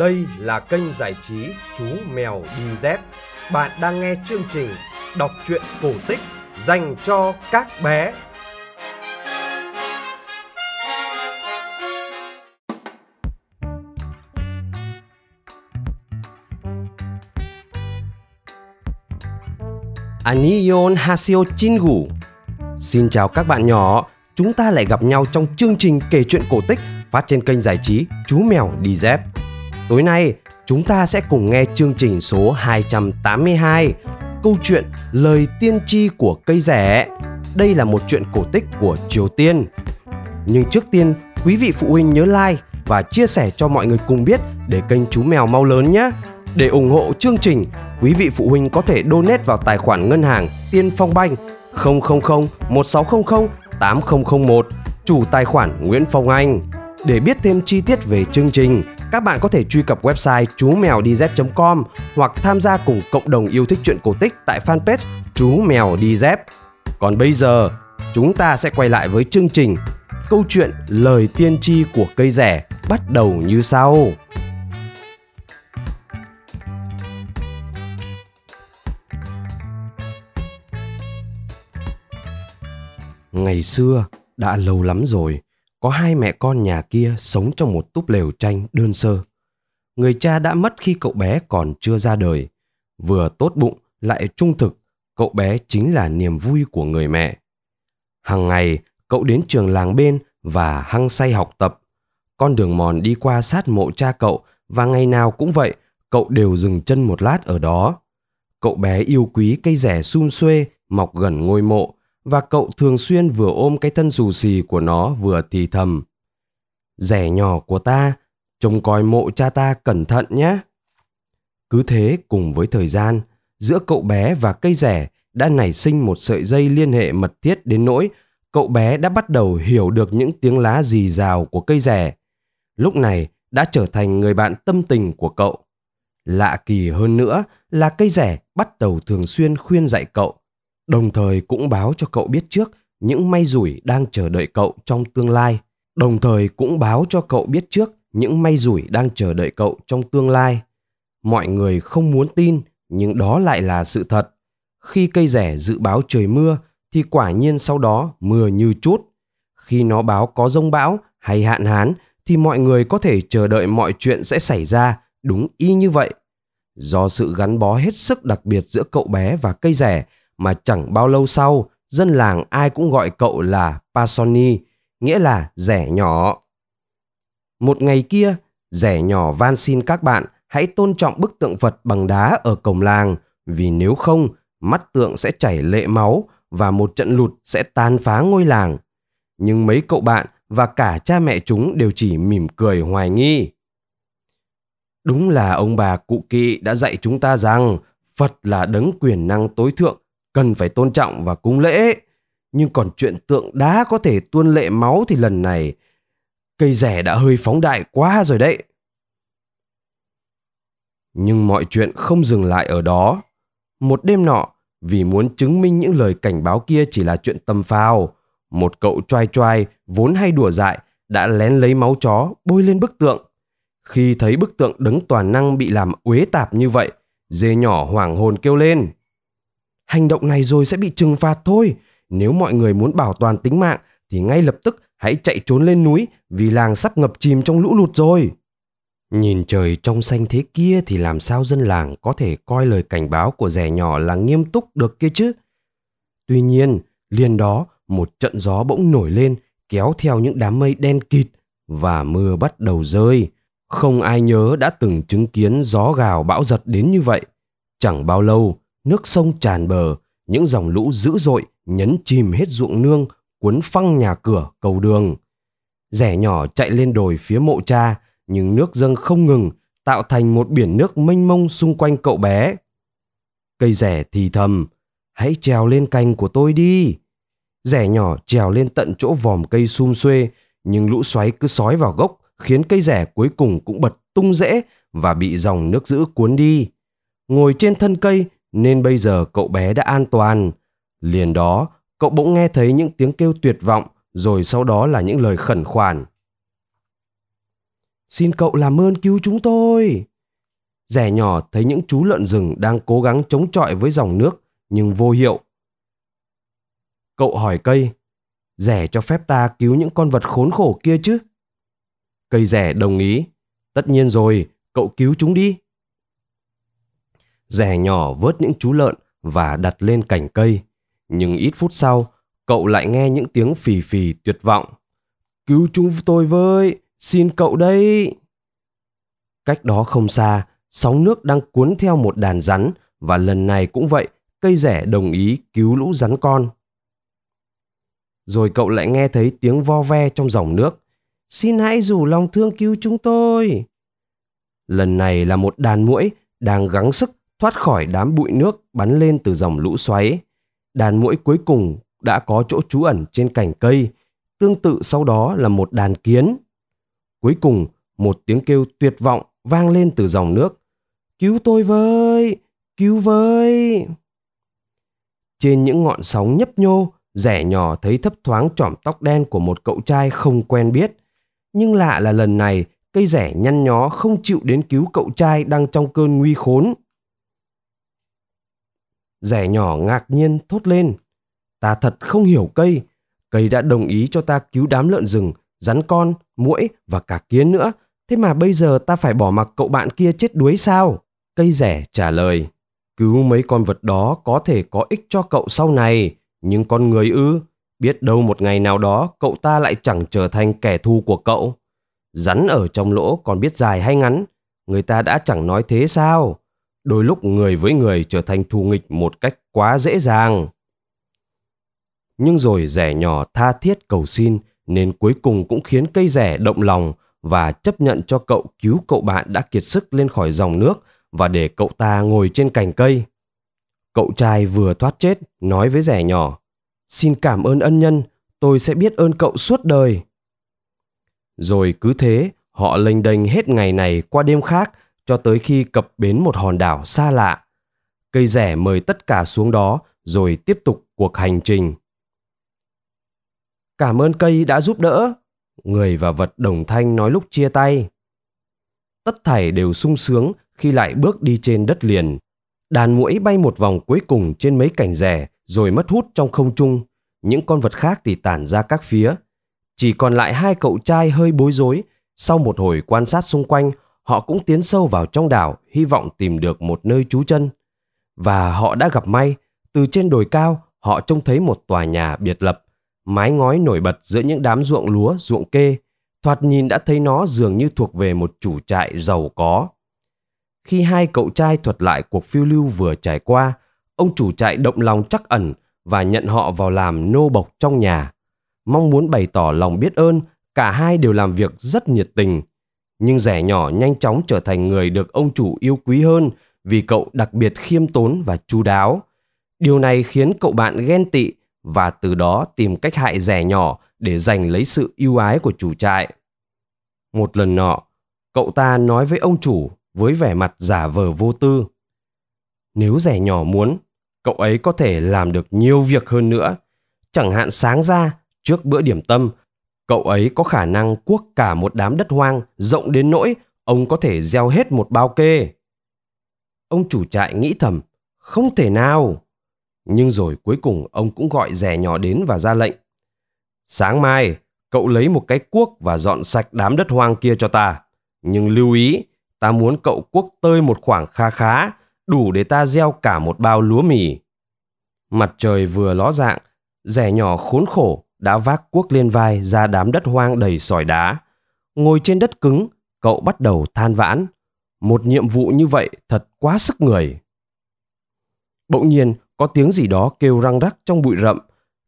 Đây là kênh giải trí Chú Mèo Đi Dép. Bạn đang nghe chương trình đọc truyện cổ tích dành cho các bé. Anion hasio Chingu Xin chào các bạn nhỏ, chúng ta lại gặp nhau trong chương trình kể chuyện cổ tích phát trên kênh giải trí Chú Mèo Đi Dép. Tối nay, chúng ta sẽ cùng nghe chương trình số 282, câu chuyện Lời tiên tri của cây rẻ. Đây là một chuyện cổ tích của Triều Tiên. Nhưng trước tiên, quý vị phụ huynh nhớ like và chia sẻ cho mọi người cùng biết để kênh Chú Mèo mau lớn nhé. Để ủng hộ chương trình, quý vị phụ huynh có thể donate vào tài khoản ngân hàng Tiên Phong Banh 000 1600 8001, chủ tài khoản Nguyễn Phong Anh. Để biết thêm chi tiết về chương trình, các bạn có thể truy cập website chú mèo dz.com hoặc tham gia cùng cộng đồng yêu thích truyện cổ tích tại fanpage chú mèo đi dép. Còn bây giờ, chúng ta sẽ quay lại với chương trình Câu chuyện lời tiên tri của cây rẻ bắt đầu như sau. Ngày xưa, đã lâu lắm rồi, có hai mẹ con nhà kia sống trong một túp lều tranh đơn sơ. Người cha đã mất khi cậu bé còn chưa ra đời. Vừa tốt bụng lại trung thực, cậu bé chính là niềm vui của người mẹ. Hàng ngày, cậu đến trường làng bên và hăng say học tập. Con đường mòn đi qua sát mộ cha cậu và ngày nào cũng vậy, cậu đều dừng chân một lát ở đó. Cậu bé yêu quý cây rẻ sum xuê mọc gần ngôi mộ và cậu thường xuyên vừa ôm cái thân xù xì của nó vừa thì thầm. Rẻ nhỏ của ta, trông coi mộ cha ta cẩn thận nhé. Cứ thế cùng với thời gian, giữa cậu bé và cây rẻ đã nảy sinh một sợi dây liên hệ mật thiết đến nỗi cậu bé đã bắt đầu hiểu được những tiếng lá rì rào của cây rẻ. Lúc này đã trở thành người bạn tâm tình của cậu. Lạ kỳ hơn nữa là cây rẻ bắt đầu thường xuyên khuyên dạy cậu đồng thời cũng báo cho cậu biết trước những may rủi đang chờ đợi cậu trong tương lai. Đồng thời cũng báo cho cậu biết trước những may rủi đang chờ đợi cậu trong tương lai. Mọi người không muốn tin, nhưng đó lại là sự thật. Khi cây rẻ dự báo trời mưa, thì quả nhiên sau đó mưa như chút. Khi nó báo có rông bão hay hạn hán, thì mọi người có thể chờ đợi mọi chuyện sẽ xảy ra, đúng y như vậy. Do sự gắn bó hết sức đặc biệt giữa cậu bé và cây rẻ mà chẳng bao lâu sau, dân làng ai cũng gọi cậu là Pasoni, nghĩa là rẻ nhỏ. Một ngày kia, rẻ nhỏ van xin các bạn hãy tôn trọng bức tượng Phật bằng đá ở cổng làng, vì nếu không, mắt tượng sẽ chảy lệ máu và một trận lụt sẽ tàn phá ngôi làng. Nhưng mấy cậu bạn và cả cha mẹ chúng đều chỉ mỉm cười hoài nghi. Đúng là ông bà cụ kỵ đã dạy chúng ta rằng Phật là đấng quyền năng tối thượng cần phải tôn trọng và cúng lễ. Nhưng còn chuyện tượng đá có thể tuôn lệ máu thì lần này cây rẻ đã hơi phóng đại quá rồi đấy. Nhưng mọi chuyện không dừng lại ở đó. Một đêm nọ, vì muốn chứng minh những lời cảnh báo kia chỉ là chuyện tầm phào, một cậu trai trai vốn hay đùa dại đã lén lấy máu chó bôi lên bức tượng. Khi thấy bức tượng đấng toàn năng bị làm uế tạp như vậy, dê nhỏ hoảng hồn kêu lên hành động này rồi sẽ bị trừng phạt thôi. Nếu mọi người muốn bảo toàn tính mạng thì ngay lập tức hãy chạy trốn lên núi vì làng sắp ngập chìm trong lũ lụt rồi. Nhìn trời trong xanh thế kia thì làm sao dân làng có thể coi lời cảnh báo của rẻ nhỏ là nghiêm túc được kia chứ? Tuy nhiên, liền đó một trận gió bỗng nổi lên kéo theo những đám mây đen kịt và mưa bắt đầu rơi. Không ai nhớ đã từng chứng kiến gió gào bão giật đến như vậy. Chẳng bao lâu, nước sông tràn bờ, những dòng lũ dữ dội nhấn chìm hết ruộng nương, cuốn phăng nhà cửa, cầu đường. Rẻ nhỏ chạy lên đồi phía mộ cha, nhưng nước dâng không ngừng, tạo thành một biển nước mênh mông xung quanh cậu bé. Cây rẻ thì thầm, hãy trèo lên cành của tôi đi. Rẻ nhỏ trèo lên tận chỗ vòm cây sum xuê, nhưng lũ xoáy cứ sói vào gốc, khiến cây rẻ cuối cùng cũng bật tung rễ và bị dòng nước dữ cuốn đi. Ngồi trên thân cây, nên bây giờ cậu bé đã an toàn. Liền đó, cậu bỗng nghe thấy những tiếng kêu tuyệt vọng, rồi sau đó là những lời khẩn khoản. xin cậu làm ơn cứu chúng tôi. Rẻ nhỏ thấy những chú lợn rừng đang cố gắng chống chọi với dòng nước nhưng vô hiệu. Cậu hỏi cây, rẻ cho phép ta cứu những con vật khốn khổ kia chứ? Cây rẻ đồng ý, tất nhiên rồi, cậu cứu chúng đi. Rẻ nhỏ vớt những chú lợn và đặt lên cành cây, nhưng ít phút sau, cậu lại nghe những tiếng phì phì tuyệt vọng. Cứu chúng tôi với, xin cậu đây. Cách đó không xa, sóng nước đang cuốn theo một đàn rắn và lần này cũng vậy, cây rẻ đồng ý cứu lũ rắn con. Rồi cậu lại nghe thấy tiếng vo ve trong dòng nước. Xin hãy rủ lòng thương cứu chúng tôi. Lần này là một đàn muỗi đang gắng sức thoát khỏi đám bụi nước bắn lên từ dòng lũ xoáy. Đàn muỗi cuối cùng đã có chỗ trú ẩn trên cành cây, tương tự sau đó là một đàn kiến. Cuối cùng, một tiếng kêu tuyệt vọng vang lên từ dòng nước. Cứu tôi với! Cứu với! Trên những ngọn sóng nhấp nhô, rẻ nhỏ thấy thấp thoáng trỏm tóc đen của một cậu trai không quen biết. Nhưng lạ là lần này, cây rẻ nhăn nhó không chịu đến cứu cậu trai đang trong cơn nguy khốn. Rẻ nhỏ ngạc nhiên thốt lên. Ta thật không hiểu cây. Cây đã đồng ý cho ta cứu đám lợn rừng, rắn con, muỗi và cả kiến nữa. Thế mà bây giờ ta phải bỏ mặc cậu bạn kia chết đuối sao? Cây rẻ trả lời. Cứu mấy con vật đó có thể có ích cho cậu sau này. Nhưng con người ư, biết đâu một ngày nào đó cậu ta lại chẳng trở thành kẻ thù của cậu. Rắn ở trong lỗ còn biết dài hay ngắn, người ta đã chẳng nói thế sao? Đôi lúc người với người trở thành thù nghịch một cách quá dễ dàng. Nhưng rồi rẻ nhỏ tha thiết cầu xin nên cuối cùng cũng khiến cây rẻ động lòng và chấp nhận cho cậu cứu cậu bạn đã kiệt sức lên khỏi dòng nước và để cậu ta ngồi trên cành cây. Cậu trai vừa thoát chết nói với rẻ nhỏ, xin cảm ơn ân nhân, tôi sẽ biết ơn cậu suốt đời. Rồi cứ thế, họ lênh đênh hết ngày này qua đêm khác cho tới khi cập bến một hòn đảo xa lạ. Cây rẻ mời tất cả xuống đó rồi tiếp tục cuộc hành trình. Cảm ơn cây đã giúp đỡ, người và vật đồng thanh nói lúc chia tay. Tất thảy đều sung sướng khi lại bước đi trên đất liền. Đàn muỗi bay một vòng cuối cùng trên mấy cành rẻ rồi mất hút trong không trung. Những con vật khác thì tản ra các phía. Chỉ còn lại hai cậu trai hơi bối rối. Sau một hồi quan sát xung quanh, họ cũng tiến sâu vào trong đảo, hy vọng tìm được một nơi trú chân. Và họ đã gặp may, từ trên đồi cao, họ trông thấy một tòa nhà biệt lập, mái ngói nổi bật giữa những đám ruộng lúa, ruộng kê. Thoạt nhìn đã thấy nó dường như thuộc về một chủ trại giàu có. Khi hai cậu trai thuật lại cuộc phiêu lưu vừa trải qua, ông chủ trại động lòng chắc ẩn và nhận họ vào làm nô bộc trong nhà. Mong muốn bày tỏ lòng biết ơn, cả hai đều làm việc rất nhiệt tình. Nhưng rẻ nhỏ nhanh chóng trở thành người được ông chủ yêu quý hơn vì cậu đặc biệt khiêm tốn và chu đáo. Điều này khiến cậu bạn ghen tị và từ đó tìm cách hại rẻ nhỏ để giành lấy sự yêu ái của chủ trại. Một lần nọ, cậu ta nói với ông chủ với vẻ mặt giả vờ vô tư. Nếu rẻ nhỏ muốn, cậu ấy có thể làm được nhiều việc hơn nữa. Chẳng hạn sáng ra, trước bữa điểm tâm, cậu ấy có khả năng cuốc cả một đám đất hoang rộng đến nỗi ông có thể gieo hết một bao kê. Ông chủ trại nghĩ thầm, không thể nào. Nhưng rồi cuối cùng ông cũng gọi rẻ nhỏ đến và ra lệnh. Sáng mai, cậu lấy một cái cuốc và dọn sạch đám đất hoang kia cho ta. Nhưng lưu ý, ta muốn cậu cuốc tơi một khoảng kha khá, đủ để ta gieo cả một bao lúa mì. Mặt trời vừa ló dạng, rẻ nhỏ khốn khổ đã vác cuốc lên vai ra đám đất hoang đầy sỏi đá. Ngồi trên đất cứng, cậu bắt đầu than vãn. Một nhiệm vụ như vậy thật quá sức người. Bỗng nhiên có tiếng gì đó kêu răng rắc trong bụi rậm.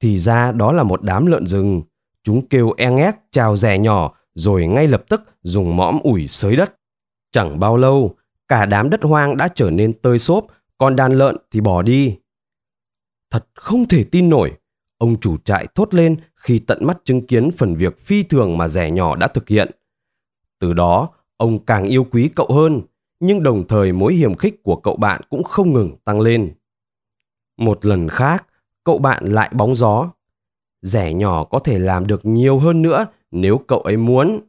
Thì ra đó là một đám lợn rừng. Chúng kêu e ngét chào rè nhỏ rồi ngay lập tức dùng mõm ủi xới đất. Chẳng bao lâu, cả đám đất hoang đã trở nên tơi xốp, còn đàn lợn thì bỏ đi. Thật không thể tin nổi, ông chủ trại thốt lên khi tận mắt chứng kiến phần việc phi thường mà rẻ nhỏ đã thực hiện. Từ đó, ông càng yêu quý cậu hơn, nhưng đồng thời mối hiềm khích của cậu bạn cũng không ngừng tăng lên. Một lần khác, cậu bạn lại bóng gió. Rẻ nhỏ có thể làm được nhiều hơn nữa nếu cậu ấy muốn.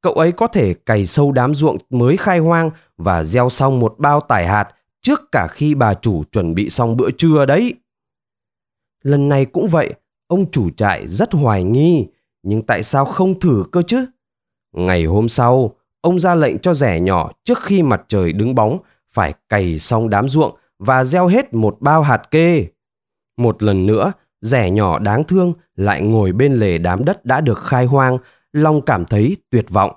cậu ấy có thể cày sâu đám ruộng mới khai hoang và gieo xong một bao tải hạt trước cả khi bà chủ chuẩn bị xong bữa trưa đấy. Lần này cũng vậy, ông chủ trại rất hoài nghi, nhưng tại sao không thử cơ chứ? Ngày hôm sau, ông ra lệnh cho rẻ nhỏ trước khi mặt trời đứng bóng phải cày xong đám ruộng và gieo hết một bao hạt kê. Một lần nữa, rẻ nhỏ đáng thương lại ngồi bên lề đám đất đã được khai hoang, lòng cảm thấy tuyệt vọng.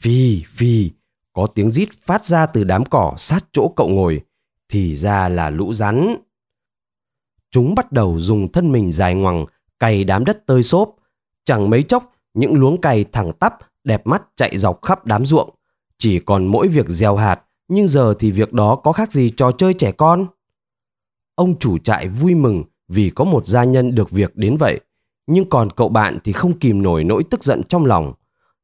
Phì, phì, có tiếng rít phát ra từ đám cỏ sát chỗ cậu ngồi, thì ra là lũ rắn. Chúng bắt đầu dùng thân mình dài ngoằng cày đám đất tơi xốp. Chẳng mấy chốc, những luống cày thẳng tắp, đẹp mắt chạy dọc khắp đám ruộng. Chỉ còn mỗi việc gieo hạt, nhưng giờ thì việc đó có khác gì trò chơi trẻ con. Ông chủ trại vui mừng vì có một gia nhân được việc đến vậy. Nhưng còn cậu bạn thì không kìm nổi nỗi tức giận trong lòng.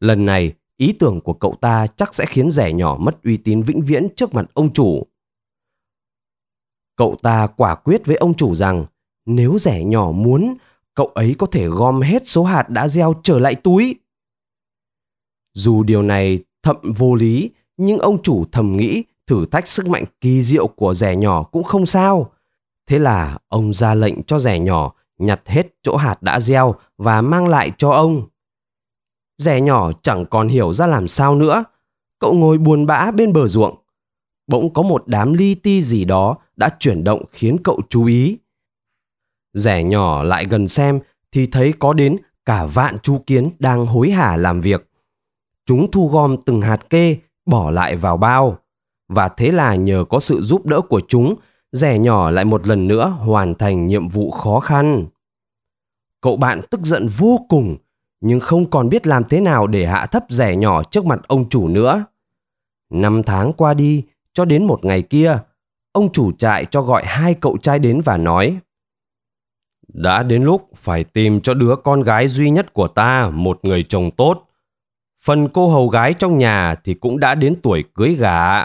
Lần này, ý tưởng của cậu ta chắc sẽ khiến rẻ nhỏ mất uy tín vĩnh viễn trước mặt ông chủ. Cậu ta quả quyết với ông chủ rằng nếu rẻ nhỏ muốn, cậu ấy có thể gom hết số hạt đã gieo trở lại túi. Dù điều này thậm vô lý, nhưng ông chủ thầm nghĩ thử thách sức mạnh kỳ diệu của rẻ nhỏ cũng không sao. Thế là ông ra lệnh cho rẻ nhỏ nhặt hết chỗ hạt đã gieo và mang lại cho ông. Rẻ nhỏ chẳng còn hiểu ra làm sao nữa. Cậu ngồi buồn bã bên bờ ruộng. Bỗng có một đám li ti gì đó đã chuyển động khiến cậu chú ý. Rẻ nhỏ lại gần xem thì thấy có đến cả vạn chú kiến đang hối hả làm việc. Chúng thu gom từng hạt kê bỏ lại vào bao. Và thế là nhờ có sự giúp đỡ của chúng, rẻ nhỏ lại một lần nữa hoàn thành nhiệm vụ khó khăn. Cậu bạn tức giận vô cùng, nhưng không còn biết làm thế nào để hạ thấp rẻ nhỏ trước mặt ông chủ nữa. Năm tháng qua đi, cho đến một ngày kia, ông chủ trại cho gọi hai cậu trai đến và nói, đã đến lúc phải tìm cho đứa con gái duy nhất của ta, một người chồng tốt. Phần cô hầu gái trong nhà thì cũng đã đến tuổi cưới gả.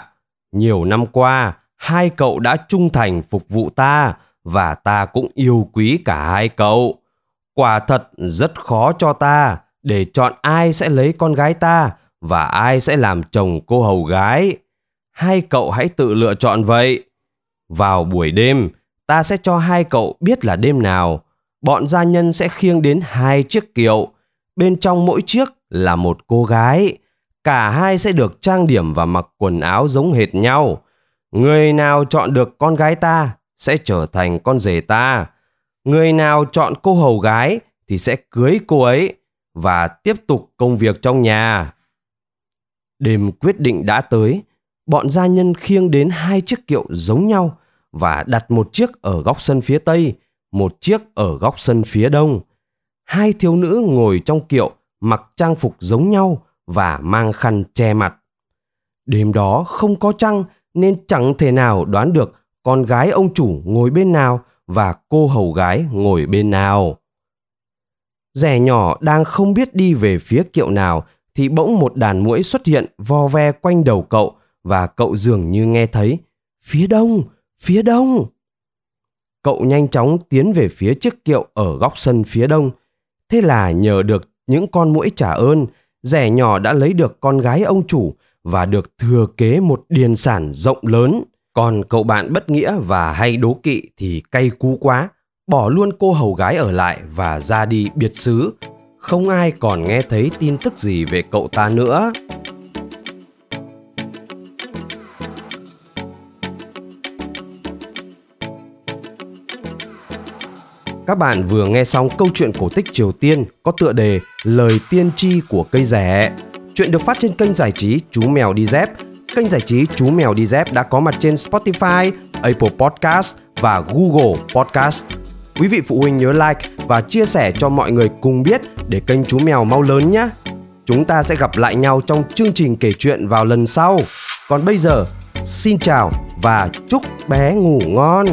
Nhiều năm qua, hai cậu đã trung thành phục vụ ta và ta cũng yêu quý cả hai cậu. Quả thật rất khó cho ta để chọn ai sẽ lấy con gái ta và ai sẽ làm chồng cô hầu gái. Hai cậu hãy tự lựa chọn vậy vào buổi đêm, ta sẽ cho hai cậu biết là đêm nào. Bọn gia nhân sẽ khiêng đến hai chiếc kiệu. Bên trong mỗi chiếc là một cô gái. Cả hai sẽ được trang điểm và mặc quần áo giống hệt nhau. Người nào chọn được con gái ta sẽ trở thành con rể ta. Người nào chọn cô hầu gái thì sẽ cưới cô ấy và tiếp tục công việc trong nhà. Đêm quyết định đã tới, bọn gia nhân khiêng đến hai chiếc kiệu giống nhau và đặt một chiếc ở góc sân phía tây, một chiếc ở góc sân phía đông. Hai thiếu nữ ngồi trong kiệu mặc trang phục giống nhau và mang khăn che mặt. Đêm đó không có trăng nên chẳng thể nào đoán được con gái ông chủ ngồi bên nào và cô hầu gái ngồi bên nào. Rẻ nhỏ đang không biết đi về phía kiệu nào thì bỗng một đàn muỗi xuất hiện vo ve quanh đầu cậu và cậu dường như nghe thấy, phía đông phía đông. Cậu nhanh chóng tiến về phía chiếc kiệu ở góc sân phía đông. Thế là nhờ được những con muỗi trả ơn, rẻ nhỏ đã lấy được con gái ông chủ và được thừa kế một điền sản rộng lớn. Còn cậu bạn bất nghĩa và hay đố kỵ thì cay cú quá, bỏ luôn cô hầu gái ở lại và ra đi biệt xứ. Không ai còn nghe thấy tin tức gì về cậu ta nữa. Các bạn vừa nghe xong câu chuyện cổ tích Triều Tiên có tựa đề Lời tiên tri của cây rẻ. Chuyện được phát trên kênh giải trí Chú Mèo Đi Dép. Kênh giải trí Chú Mèo Đi Dép đã có mặt trên Spotify, Apple Podcast và Google Podcast. Quý vị phụ huynh nhớ like và chia sẻ cho mọi người cùng biết để kênh Chú Mèo mau lớn nhé. Chúng ta sẽ gặp lại nhau trong chương trình kể chuyện vào lần sau. Còn bây giờ, xin chào và chúc bé ngủ ngon.